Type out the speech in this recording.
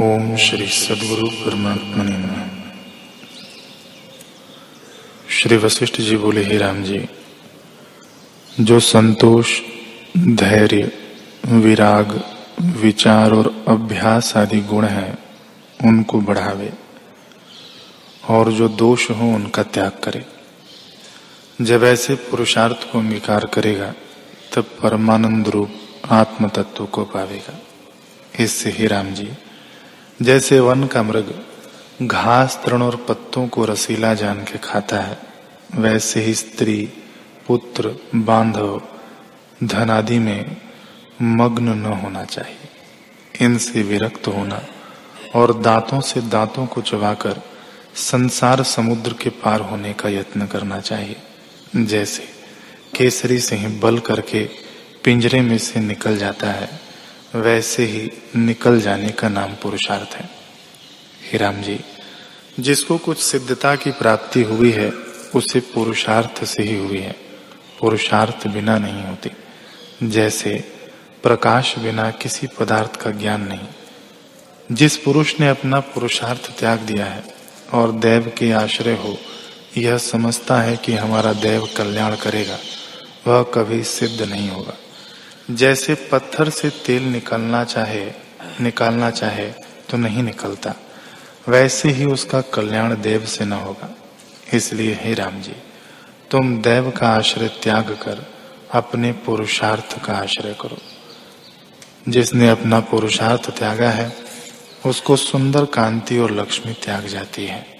ओम श्री सदगुरु परमात्मा नमः। श्री वशिष्ठ जी बोले, ही राम जी, जो संतोष, धैर्य, विराग, विचार और अभ्यास आदि गुण हैं, उनको बढ़ावे और जो दोष हो, उनका त्याग करे। जब ऐसे पुरुषार्थ को अंगीकार करेगा, तब परमानंद रूप आत्म तत्व को पावेगा। इससे, ही राम जी जैसे वन का मृग घास तृण और पत्तों को रसीला जान के खाता है, वैसे ही स्त्री, पुत्र, बांधव धन आदि में मग्न न होना चाहिए। इनसे विरक्त होना और दांतों से दांतों को चबाकर संसार समुद्र के पार होने का यत्न करना चाहिए। जैसे केसरी सिंह बल करके पिंजरे में से निकल जाता है वैसे ही निकल जाने का नाम पुरुषार्थ है। हिराम जी जिसको कुछ सिद्धता की प्राप्ति हुई है, उसे पुरुषार्थ से ही हुई है। पुरुषार्थ बिना नहीं होती, जैसे प्रकाश बिना किसी पदार्थ का ज्ञान नहीं। जिस पुरुष ने अपना पुरुषार्थ त्याग दिया है और देव के आश्रय हो, यह समझता है कि हमारा देव कल्याण करेगा, वह कभी सिद्ध नहीं होगा। जैसे पत्थर से तेल निकलना चाहे, निकालना चाहे तो नहीं निकलता। वैसे ही उसका कल्याण देव से न होगा। इसलिए, हे राम जी, तुम देव का आश्रय त्याग कर अपने पुरुषार्थ का आश्रय करो। जिसने अपना पुरुषार्थ त्यागा है, उसको सुंदर कांति और लक्ष्मी त्याग जाती है।